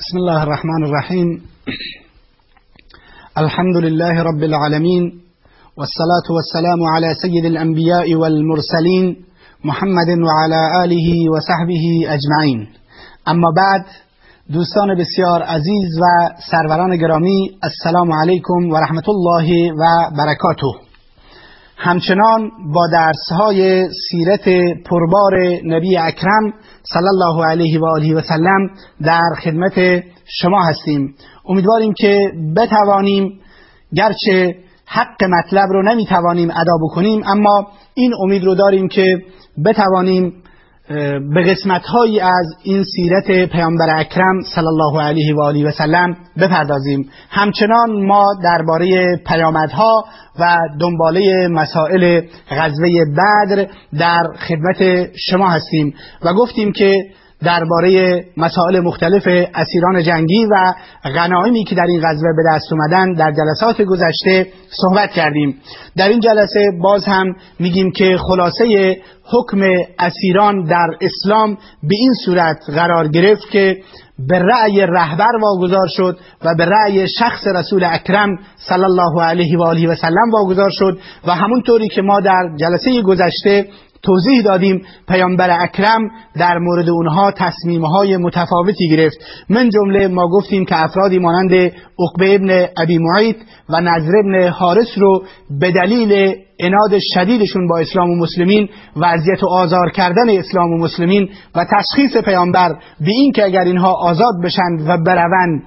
بسم الله الرحمن الرحيم. الحمد لله رب العالمين والصلاة والسلام على سيد الأنبياء والمرسلين محمد وعلى آله وصحبه أجمعين. اما بعد دوستان بسیار عزیز و سروران گرامی السلام علیکم و رحمت الله و برکاته. همچنان با درسهای سیرت پربار نبی اکرم صلی الله علیه و آله و سلم در خدمت شما هستیم. امیدواریم که بتوانیم گرچه حق مطلب رو نمی‌توانیم ادا بکنیم اما این امید رو داریم که بتوانیم به قسمت هایی از این سیرت پیامبر اکرم صلی الله علیه و آله و سلم بپردازیم. همچنان ما درباره پیامدها و دنباله مسائل غزوه بدر در خدمت شما هستیم و گفتیم که درباره مسائل مختلف اسیران جنگی و غنایمی که در این غزوه به دست اومدن در جلسات گذشته صحبت کردیم. در این جلسه باز هم میگیم که خلاصه حکم اسیران در اسلام به این صورت قرار گرفت که به رأی رهبر واگذار شد و به رأی شخص رسول اکرم صلی الله علیه و آله و سلم واگذار شد و همونطوری که ما در جلسه گذشته توضیح دادیم پیامبر اکرم در مورد اونها تصمیمهای متفاوتی گرفت. من جمله ما گفتیم که افرادی مانند عقبه ابن ابی معید و نظر ابن حارس رو به دلیل اناد شدیدشون با اسلام و مسلمین وضعیت و آزار کردن اسلام و مسلمین و تشخیص پیامبر به این که اگر اینها آزاد بشند و بروند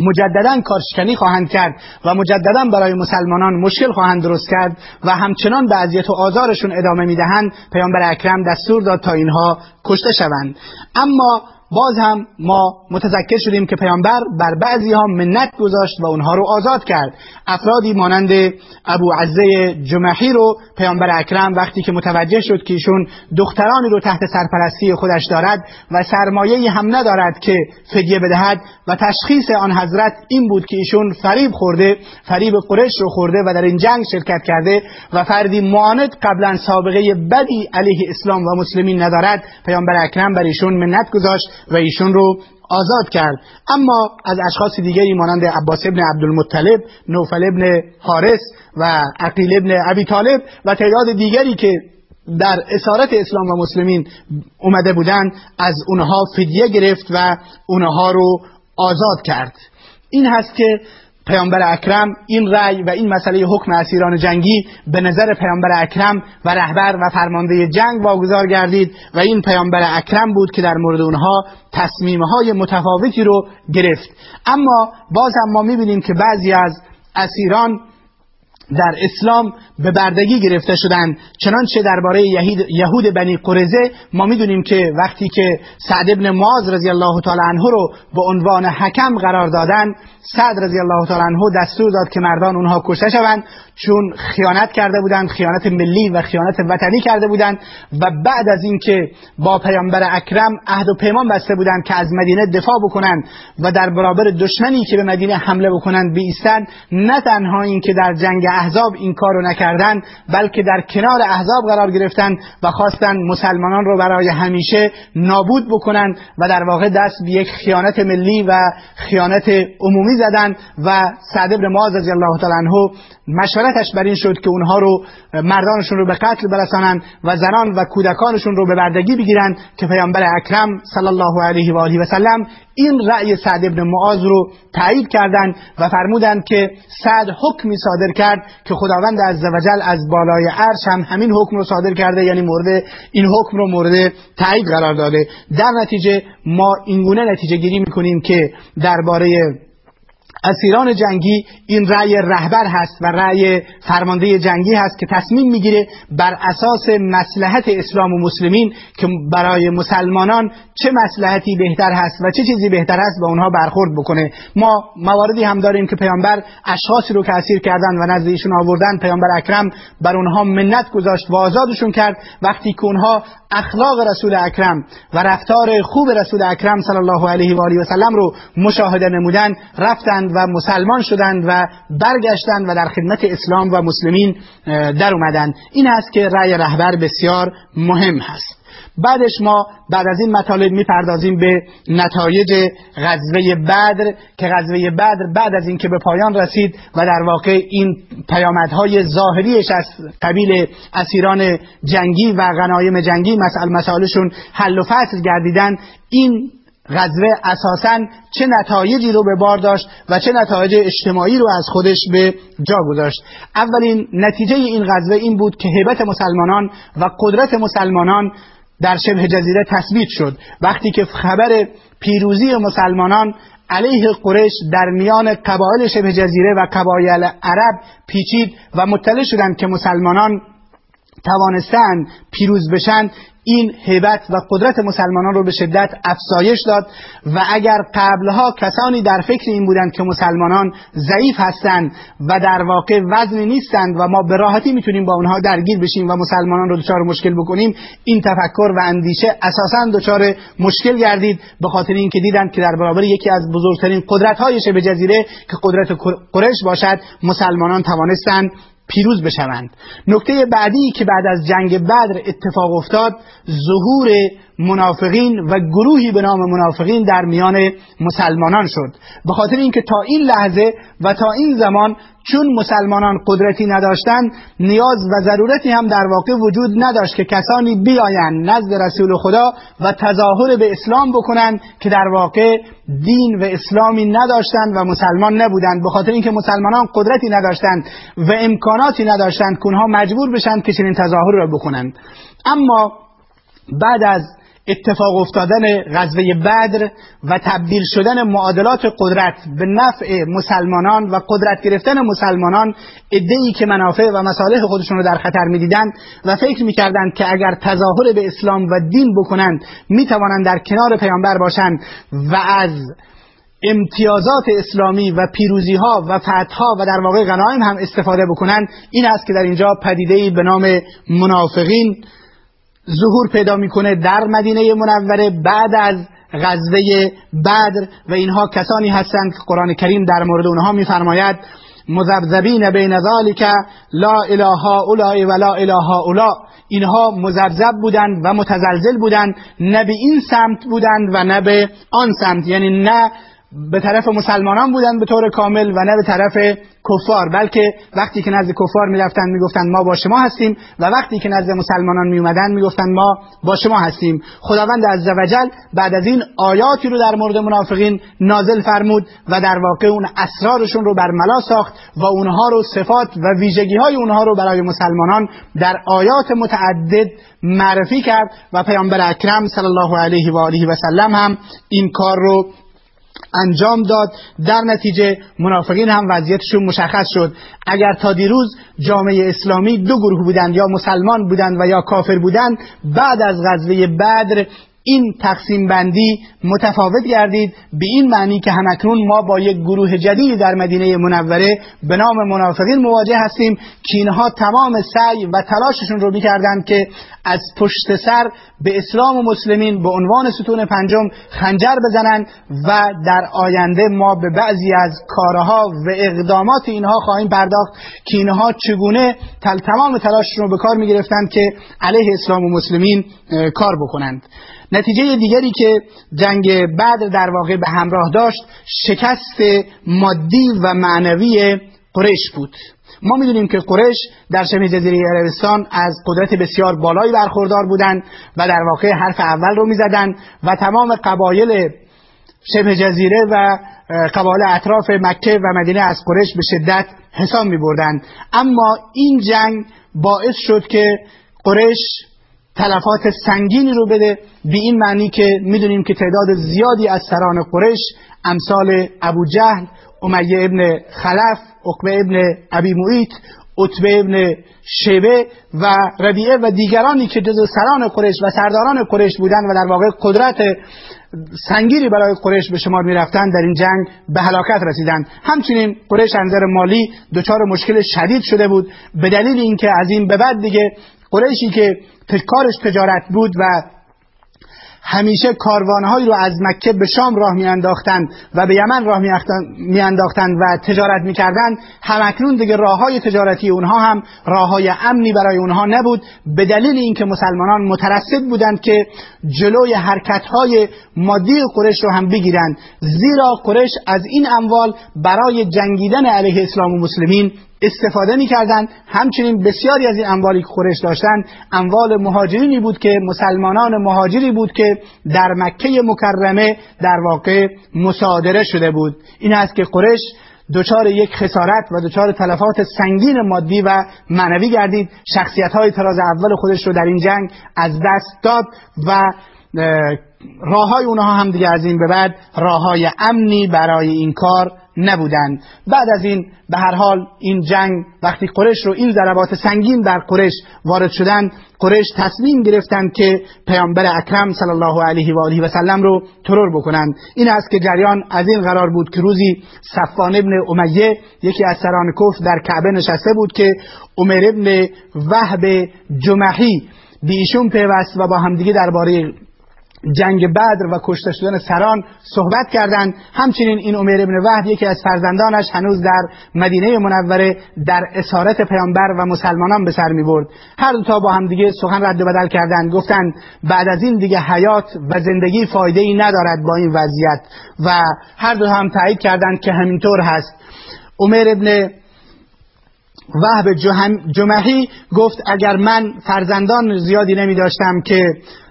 مجددا کارشکنی خواهند کرد و مجددا برای مسلمانان مشکل خواهند درست کرد و همچنان به اذیت و آزارشون ادامه می‌دهند. پیامبر اکرم دستور داد تا اینها کشته شوند. اما باز هم ما متذکر شدیم که پیامبر بر بعضی ها منت گذاشت و اونها رو آزاد کرد. افرادی مانند ابو عزه جمحی رو پیامبر اکرم وقتی که متوجه شد که ایشون دخترانی رو تحت سرپرستی خودش دارد و سرمایه هم ندارد که فدیه بدهد و تشخیص آن حضرت این بود که ایشون فریب خورده فریب قرش رو خورده و در این جنگ شرکت کرده و فردی معاند قبلا سابقه بدی علیه اسلام و مسلمین ندارد. پیامبر اکرم بر ایشون منت گذاشت و ایشون رو آزاد کرد. اما از اشخاص دیگری مانند عباس ابن عبدالمطلب نوفل ابن حارس و عقیل ابن ابی طالب و تعداد دیگری که در اسارت اسلام و مسلمین اومده بودند از اونها فدیه گرفت و اونها رو آزاد کرد. این هست که پیامبر اکرم این رأی و این مسئله حکم اسیران جنگی به نظر پیامبر اکرم و رهبر و فرمانده جنگ واگذار گردید و این پیامبر اکرم بود که در مورد اونها تصمیمهای متفاوتی رو گرفت. اما باز هم ما می‌بینیم که بعضی از اسیران در اسلام به بردگی گرفته شدند چنانچه درباره یهود بنی قرزه ما می‌دونیم که وقتی که سعد ابن معاذ رضی الله تعالی عنه رو به عنوان حکم قرار دادن سعد رضی الله تعالی عنه دستور داد که مردان اونها کشته شوند. چون خیانت کرده بودند خیانت ملی و خیانت وطنی کرده بودند و بعد از اینکه با پیامبر اکرم عهد و پیمان بسته بودند که از مدینه دفاع بکنند و در برابر دشمنی که به مدینه حمله بکنند بیستند نه تنها اینکه در جنگ احزاب این کار رو نکردند بلکه در کنار احزاب قرار گرفتند و خواستند مسلمانان رو برای همیشه نابود بکنند و در واقع دست به یک خیانت ملی و خیانت عمومی زدند و سعد بن معاذ رضی الله تعالی عنه مشورتش بر این شد که اونها رو مردانشون رو به قتل برسانند و زنان و کودکانشون رو به بردگی بگیرند که پیامبر اکرم صلی الله علیه و آله و سلم این رأی سعد ابن معاذ رو تایید کردند و فرمودند که سعد حکمی صادر کرد که خداوند عزوجل از بالای عرش هم همین حکم رو صادر کرده یعنی مورد این حکم رو مورد تایید قرار داده. در نتیجه ما اینگونه نتیجه گیری می‌کنیم که درباره اسیران جنگی این رأی رهبر هست و رأی فرمانده جنگی هست که تصمیم می‌گیره بر اساس مسلحت اسلام و مسلمین که برای مسلمانان چه مسلحتی بهتر هست و چه چیزی بهتر هست با اونها برخورد بکنه. ما مواردی هم داریم که پیامبر اشخاصی رو که اسیر کردن و نزد ایشون آوردن. پیامبر اکرم بر اونها منت گذاشت و آزادشون کرد. وقتی که اونها اخلاق رسول اکرم و رفتار خوب رسول اکرم صلی الله علیه و آله و سلم رو مشاهده نمودن رفتند و مسلمان شدند و برگشتند و در خدمت اسلام و مسلمین در اومدند این است که رأی رهبر بسیار مهم هست. بعدش ما بعد از این مطالب می‌پردازیم به نتایج غزوه بدر که غزوه بدر بعد از اینکه به پایان رسید و در واقع این پیامدهای ظاهریش از قبیل اسیران جنگی و غنایم جنگی مسئله مسائلشون حل و فصل گردیدن این غزوه اساسا چه نتایجی رو به بار داشت و چه نتایج اجتماعی رو از خودش به جا گذاشت. اولین نتیجه این غزوه این بود که هیبت مسلمانان و قدرت مسلمانان در شبه جزیره تثبیت شد. وقتی که خبر پیروزی مسلمانان علیه قریش در میان قبایل شبه جزیره و قبایل عرب پیچید و مطلع شدند که مسلمانان توانستند پیروز بشن این هیبت و قدرت مسلمانان رو به شدت افزایش داد و اگر قبلها کسانی در فکر این بودند که مسلمانان ضعیف هستند و در واقع وزنی نیستند و ما به راحتی می‌تونیم با اونها درگیر بشیم و مسلمانان رو دچار مشکل بکنیم این تفکر و اندیشه اساسا دچار مشکل گردید به خاطر اینکه دیدند که در برابر یکی از بزرگترین قدرت های شبه جزیره که قدرت قریش باشد مسلمانان توانستند پیروز بشوند. نکته بعدی که بعد از جنگ بدر اتفاق افتاد ظهور منافقین و گروهی به نام منافقین در میان مسلمانان شد. به خاطر اینکه تا این لحظه و تا این زمان چون مسلمانان قدرتی نداشتند نیاز و ضرورتی هم در واقع وجود نداشت که کسانی بیایند نزد رسول خدا و تظاهر به اسلام بکنند که در واقع دین و اسلامی نداشتند و مسلمان نبودند. به خاطر اینکه مسلمانان قدرتی نداشتند و امکاناتی نداشتند که اونها مجبور بشند که چنین تظاهر را بکنند. اما بعد از اتفاق افتادن غزوه بدر و تبدیل شدن معادلات قدرت به نفع مسلمانان و قدرت گرفتن مسلمانان ادهی که منافع و مصالح خودشون رو در خطر می‌دیدند و فکر می‌کردند که اگر تظاهر به اسلام و دین بکنند می‌توانند در کنار پیامبر باشند و از امتیازات اسلامی و پیروزی ها و فتح ها و در واقع غنایم هم استفاده بکنند. این است که در اینجا پدیده به نام منافقین ظهور پیدا می‌کنه در مدینه منوره بعد از غزوه بدر و اینها کسانی هستند که قرآن کریم در مورد اونها میفرماید مذبذبین بین ذالک لا اله اولای و لا اله اولا اینها مذبذب بودند و متزلزل بودند نه به این سمت بودند و نه به آن سمت یعنی نه به طرف مسلمانان بودند به طور کامل و نه به طرف کفار بلکه وقتی که نزد کفار می‌رفتند می‌گفتند ما با شما هستیم و وقتی که نزد مسلمانان میومدند می‌گفتند ما با شما هستیم. خداوند عزوجل بعد از این آیاتی رو در مورد منافقین نازل فرمود و در واقع اون اسرارشون رو برملا ساخت و اونها رو صفات و ویژگی های اونها رو برای مسلمانان در آیات متعدد معرفی کرد و پیامبر اکرم صلی الله علیه و آله و سلم هم این کار رو انجام داد. در نتیجه منافقین هم وضعیتشون مشخص شد. اگر تا دیروز جامعه اسلامی دو گروه بودند یا مسلمان بودند و یا کافر بودند بعد از غزوه بدر این تقسیم بندی متفاوت گردید. به این معنی که همکنون ما با یک گروه جدیدی در مدینه منوره به نام منافقین مواجه هستیم که اینها تمام سعی و تلاششون رو می‌کردند که از پشت سر به اسلام و مسلمین به عنوان ستون پنجم خنجر بزنند و در آینده ما به بعضی از کارها و اقدامات اینها خواهیم پرداخت که اینها چگونه تل تمام تلاششون رو به کار می‌گرفتند که علیه اسلام و مسلمین کار بکنند. نتیجه دیگری که جنگ بعد در واقع به همراه داشت شکست مادی و معنوی قریش بود. ما می‌دونیم که قریش در شبه جزیره عربستان از قدرت بسیار بالایی برخوردار بودند و در واقع حرف اول رو می‌زدند و تمام قبایل شبه جزیره و قبایل اطراف مکه و مدینه از قریش به شدت حساب می بردند اما این جنگ باعث شد که قریش تلفات سنگینی رو بده. به این معنی که می‌دونیم که تعداد زیادی از سران قریش امثال ابو جهل امیه ابن خلف عقبه ابن ابی معیت عتبه ابن شبه و ربیعه و دیگرانی که جز سران قریش و سرداران قریش بودند و در واقع قدرت سنگیری برای قریش به شمار می‌رفتند در این جنگ به هلاکت رسیدند. همچنین قریش انظر مالی دچار مشکل شدید شده بود. به دلیل اینکه از این به بعد دیگه قریشی که کارش تجارت بود و همیشه کاروانهایی رو از مکه به شام راه میانداختند و به یمن راه میانداختند و تجارت می‌کردند همکنون دیگه راه های تجارتی اونها هم راه های امنی برای اونها نبود به دلیل اینکه مسلمانان مترصد بودند که جلوی حرکت های مادی قرش رو هم بگیرند. زیرا قرش از این اموال برای جنگیدن علیه اسلام و مسلمین استفاده می‌کردند. همچنین بسیاری از این اموالی که قریش داشتند. اموال مهاجرینی بود که مسلمانان مهاجری بود که در مکه مکرمه در واقع مصادره شده بود. این است که قریش دچار یک خسارت و دچار تلفات سنگین مادی و معنوی گردید. شخصیت های تراز اول خودش رو در این جنگ از دست داد و راه های اونها هم دیگه از این به بعد راه های امنی برای این کار نبودند. بعد از این به هر حال این جنگ وقتی قرش رو این ضربات سنگین در قرش وارد شدند قرش تصمیم گرفتند که پیامبر اکرم صلی الله علیه و آله و سلم رو ترور بکنند. این است که جریان از این قرار بود که روزی صفان ابن امیه یکی از سران کف در کعبه نشسته بود که عمر ابن وهب جمحی به ایشون پیوست و با همدیگه درباره جنگ بدر و کشته شدن سران صحبت کردند. همچنین این عمر ابن وحد یکی از فرزندانش هنوز در مدینه منوره در اسارت پیامبر و مسلمانان به سر می برد هر دو تا با هم دیگه سخن رد و بدل کردند. گفتند بعد از این دیگه حیات و زندگی فایده ای ندارد با این وضعیت. و هر دو هم تایید کردند که همینطور هست. عمر ابن وحب جمحی گفت اگر من فرزندان زیادی نمی داشتم که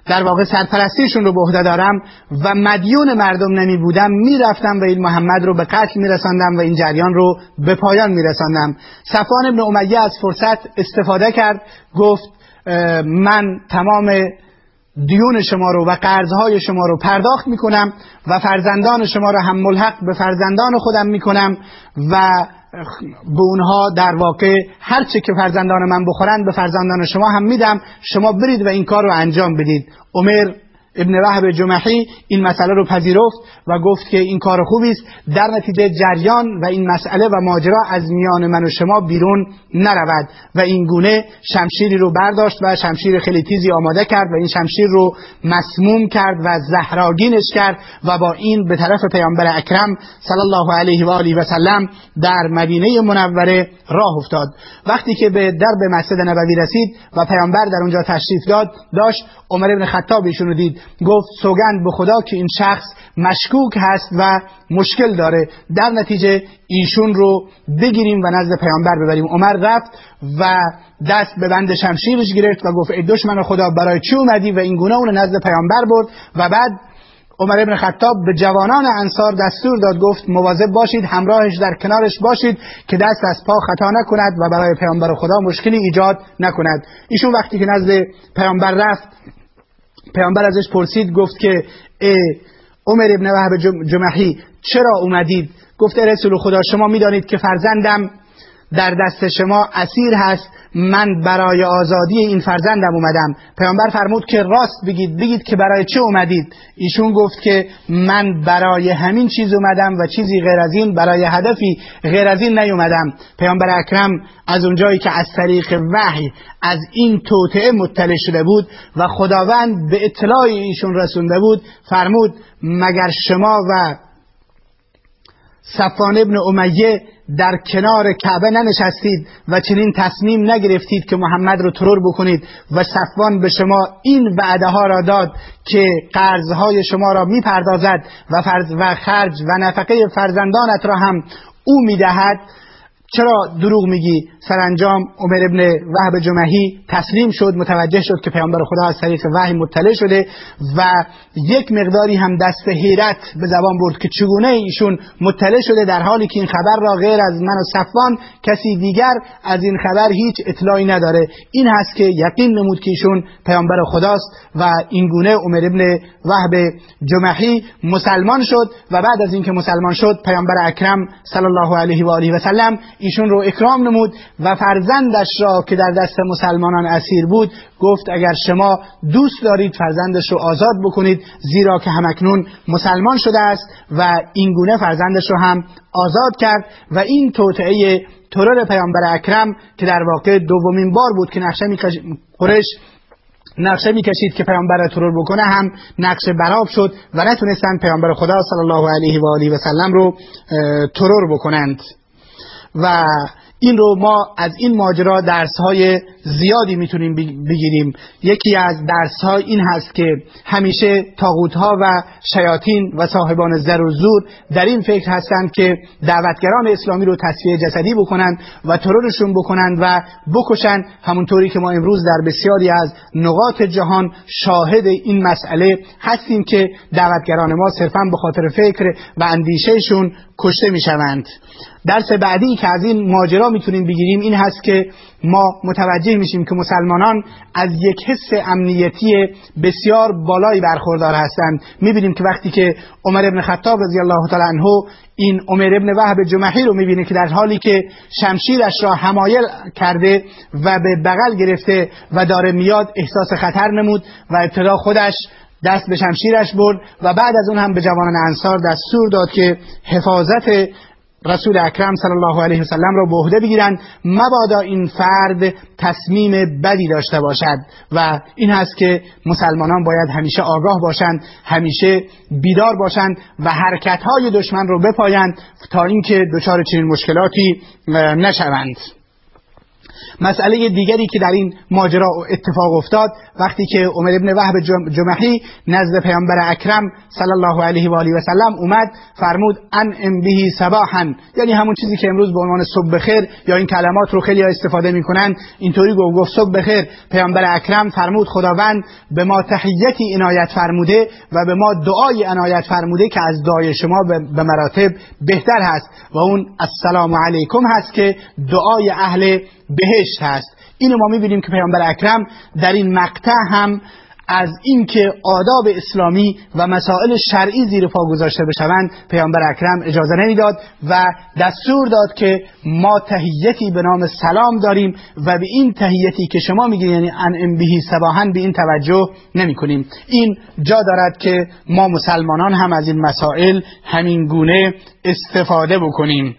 در واقع سرپرستیشون رو به عهده دارم و مدیون مردم نمی بودم می‌رفتم و این محمد رو به قتل میرساندم و این جریان رو به پایان میرساندم. صفان ابن امیه از فرصت استفاده کرد گفت من تمام دیون شما رو و قرضهای شما رو پرداخت می‌کنم و فرزندان شما رو هم ملحق به فرزندان خودم می‌کنم و به اونها در واقع هر چه که فرزندان من بخورند به فرزندان شما هم میدم. شما برید و این کار رو انجام بدید. عمر ابن وحب جمحی این مسئله رو پذیرفت و گفت که این کار خوبی است. در نتیجه جریان و این مسئله و ماجرا از میان من و شما بیرون نرود و این گونه شمشیری رو برداشت و شمشیر خیلی تیزی آماده کرد و این شمشیر رو مسموم کرد و زهراگینش کرد و با این به طرف پیامبر اکرم صلی الله علیه و آله و سلم در مدینه منوره راه افتاد. وقتی که به درب مسجد نبوی رسید و پیامبر در اونجا تشریف داد داشت عمر ابن خطاب ایشون دید. گفت سوگند به خدا که این شخص مشکوک هست و مشکل داره. در نتیجه ایشون رو بگیریم و نزد پیامبر ببریم. عمر رفت و دست به بند شمشیرش گرفت و گفت ای دشمن خدا برای چی اومدی؟ و این گونه اون نزد پیامبر برد و بعد عمر ابن خطاب به جوانان انصار دستور داد گفت مواظب باشید همراهش در کنارش باشید که دست از پا خطا نکند و برای پیامبر خدا مشکلی ایجاد نکند. ایشون وقتی که نزد پیامبر رفت پیامبر ازش پرسید گفت که عمر ابن وهب جمحی چرا اومدید؟ گفت رسول خدا شما می‌دانید که فرزندم در دست شما اسیر هست. من برای آزادی این فرزندم اومدم. پیامبر فرمود که راست بگید. بگید که برای چه اومدید. ایشون گفت که من برای همین چیز اومدم و چیزی غیر از این برای هدفی غیر از این نیومدم. پیامبر اکرم از اونجایی که از طریق وحی از این توطعه مطلع شده بود و خداوند به اطلاع ایشون رسونده بود فرمود مگر شما و صفان ابن امیه در کنار کعبه ننشستید و چنین تصمیم نگرفتید که محمد رو ترور بکنید و صفوان به شما این وعده ها را داد که قرضهای شما را می‌پردازد و, و خرج و نفقه فرزندانت را هم او می‌دهد. چرا دروغ میگی؟ سرانجام عمر ابن وهب جمعی تسلیم شد متوجه شد که پیامبر خدا از طریق وحی مطلع شده و یک مقداری هم دست حیرت به زبان برد که چگونه ایشون مطلع شده در حالی که این خبر را غیر از من و صفوان کسی دیگر از این خبر هیچ اطلاعی نداره. این هست که یقین نمود که ایشون پیامبر خداست و این گونه عمر ابن وهب جمعی مسلمان شد و بعد از اینکه مسلمان شد پیامبر اکرم صلی الله علیه و آله و سلم ایشون رو اکرام نمود و فرزندش را که در دست مسلمانان اسیر بود گفت اگر شما دوست دارید فرزندش رو آزاد بکنید زیرا که همکنون مسلمان شده است و اینگونه فرزندش رو هم آزاد کرد و این توطعه ترور پیامبر اکرم که در واقع دومین بار بود که نقشه قرش نقشه می‌کشید که پیامبر ترور بکنه هم نقشه براب شد و نتونستن پیامبر خدا صلی الله علیه و آله و سلم رو ترور بکنند. و این رو ما از این ماجرا درس های زیادی می‌تونیم بگیریم. یکی از درس ها این هست که همیشه تاغوت ها و شیاطین و صاحبان زر و زور در این فکر هستند که دعوتگران اسلامی رو تصفیه جسدی بکنند و ترورشون بکنند و بکشند همونطوری که ما امروز در بسیاری از نقاط جهان شاهد این مسئله هستیم که دعوتگران ما صرفا به خاطر فکر و اندیشهشون کشته می‌شوند. درس بعدی که از این ماجرا می‌تونیم بگیریم این هست که ما متوجه میشیم که مسلمانان از یک حس امنیتی بسیار بالایی برخوردار هستند. می‌بینیم که وقتی که عمر ابن خطاب رضی الله تعالی عنه این عمر ابن وهب جمحی رو می‌بینه که در حالی که شمشیرش را حمایل کرده و به بغل گرفته و داره میاد احساس خطر نمود و ابتدا خودش دست به شمشیرش برد و بعد از اون هم به جوانان انصار دستور داد که حفاظت رسول اکرم صلی الله علیه وسلم را به عهده بگیرند. مبادا این فرد تصمیم بدی داشته باشد و این هست که مسلمانان باید همیشه آگاه باشند همیشه بیدار باشند و حرکتهای دشمن رو بپایند تا اینکه دچار چنین مشکلاتی نشوند. مسئله دیگری که در این ماجرا اتفاق افتاد وقتی که عمر ابن وهب جمحی نزد پیامبر اکرم صلی الله علیه و آله و سلم اومد فرمود ان ام بهی صباحا. یعنی همون چیزی که امروز به عنوان صبح بخیر یا این کلمات رو خیلی استفاده می‌کنن اینطوری گفت. گفت صبح بخیر. پیامبر اکرم فرمود خداوند به ما تحیتی عنایت فرموده و به ما دعای عنایت فرموده که از دعای شما به مراتب بهتر هست. و اون السلام علیکم هست که دعای اهل بهشت هست. اینو ما می‌بینیم که پیامبر اکرم در این مقطع هم از اینکه آداب اسلامی و مسائل شرعی زیر پا گذاشته بشوند پیامبر اکرم اجازه نمی‌داد و دستور داد که ما تهیتی به نام سلام داریم و به این تهیتی که شما میگید یعنی ان انبهی سباهن به این توجه نمی کنیم این جا دارد که ما مسلمانان هم از این مسائل همین گونه استفاده بکنیم.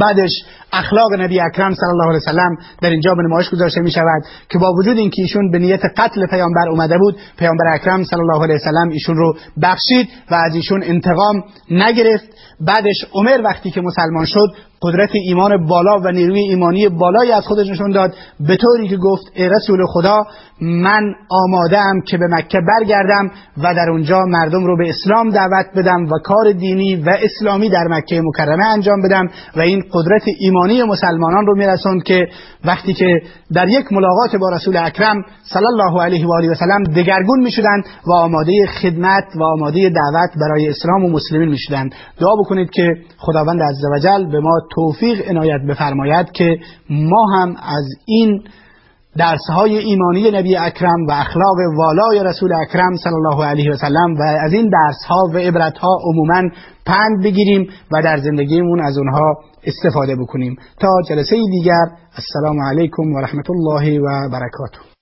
بعدش اخلاق نبی اکرم صلی الله علیه وسلم در اینجا به نمایش گذاشته می شود که با وجود اینکه ایشون به نیت قتل پیامبر اومده بود پیامبر اکرم صلی الله علیه وسلم ایشون رو بخشید و از ایشون انتقام نگرفت. بعدش عمر وقتی که مسلمان شد قدرت ایمان بالا و نیروی ایمانی بالایی از خودش نشون داد. به طوری که گفت ای رسول خدا من آماده ام که به مکه برگردم و در اونجا مردم رو به اسلام دعوت بدم و کار دینی و اسلامی در مکه مکرمه انجام بدم و این قدرت ایمانی مسلمانان رو میرسوند که وقتی که در یک ملاقات با رسول اکرم صلی الله علیه و آله و سلم دگرگون می‌شدند و آماده خدمت و آماده دعوت برای اسلام و مسلمین می‌شدند. دعا بکنید که خداوند عزوجل به ما توفیق عنایت بفرماید که ما هم از این درسهای ایمانی نبی اکرم و اخلاق والای رسول اکرم صلی الله علیه و سلم و از این درسها و عبرتها عموما پند بگیریم و در زندگیمون از اونها استفاده بکنیم. تا جلسه دیگر السلام علیکم و رحمت الله و برکاته.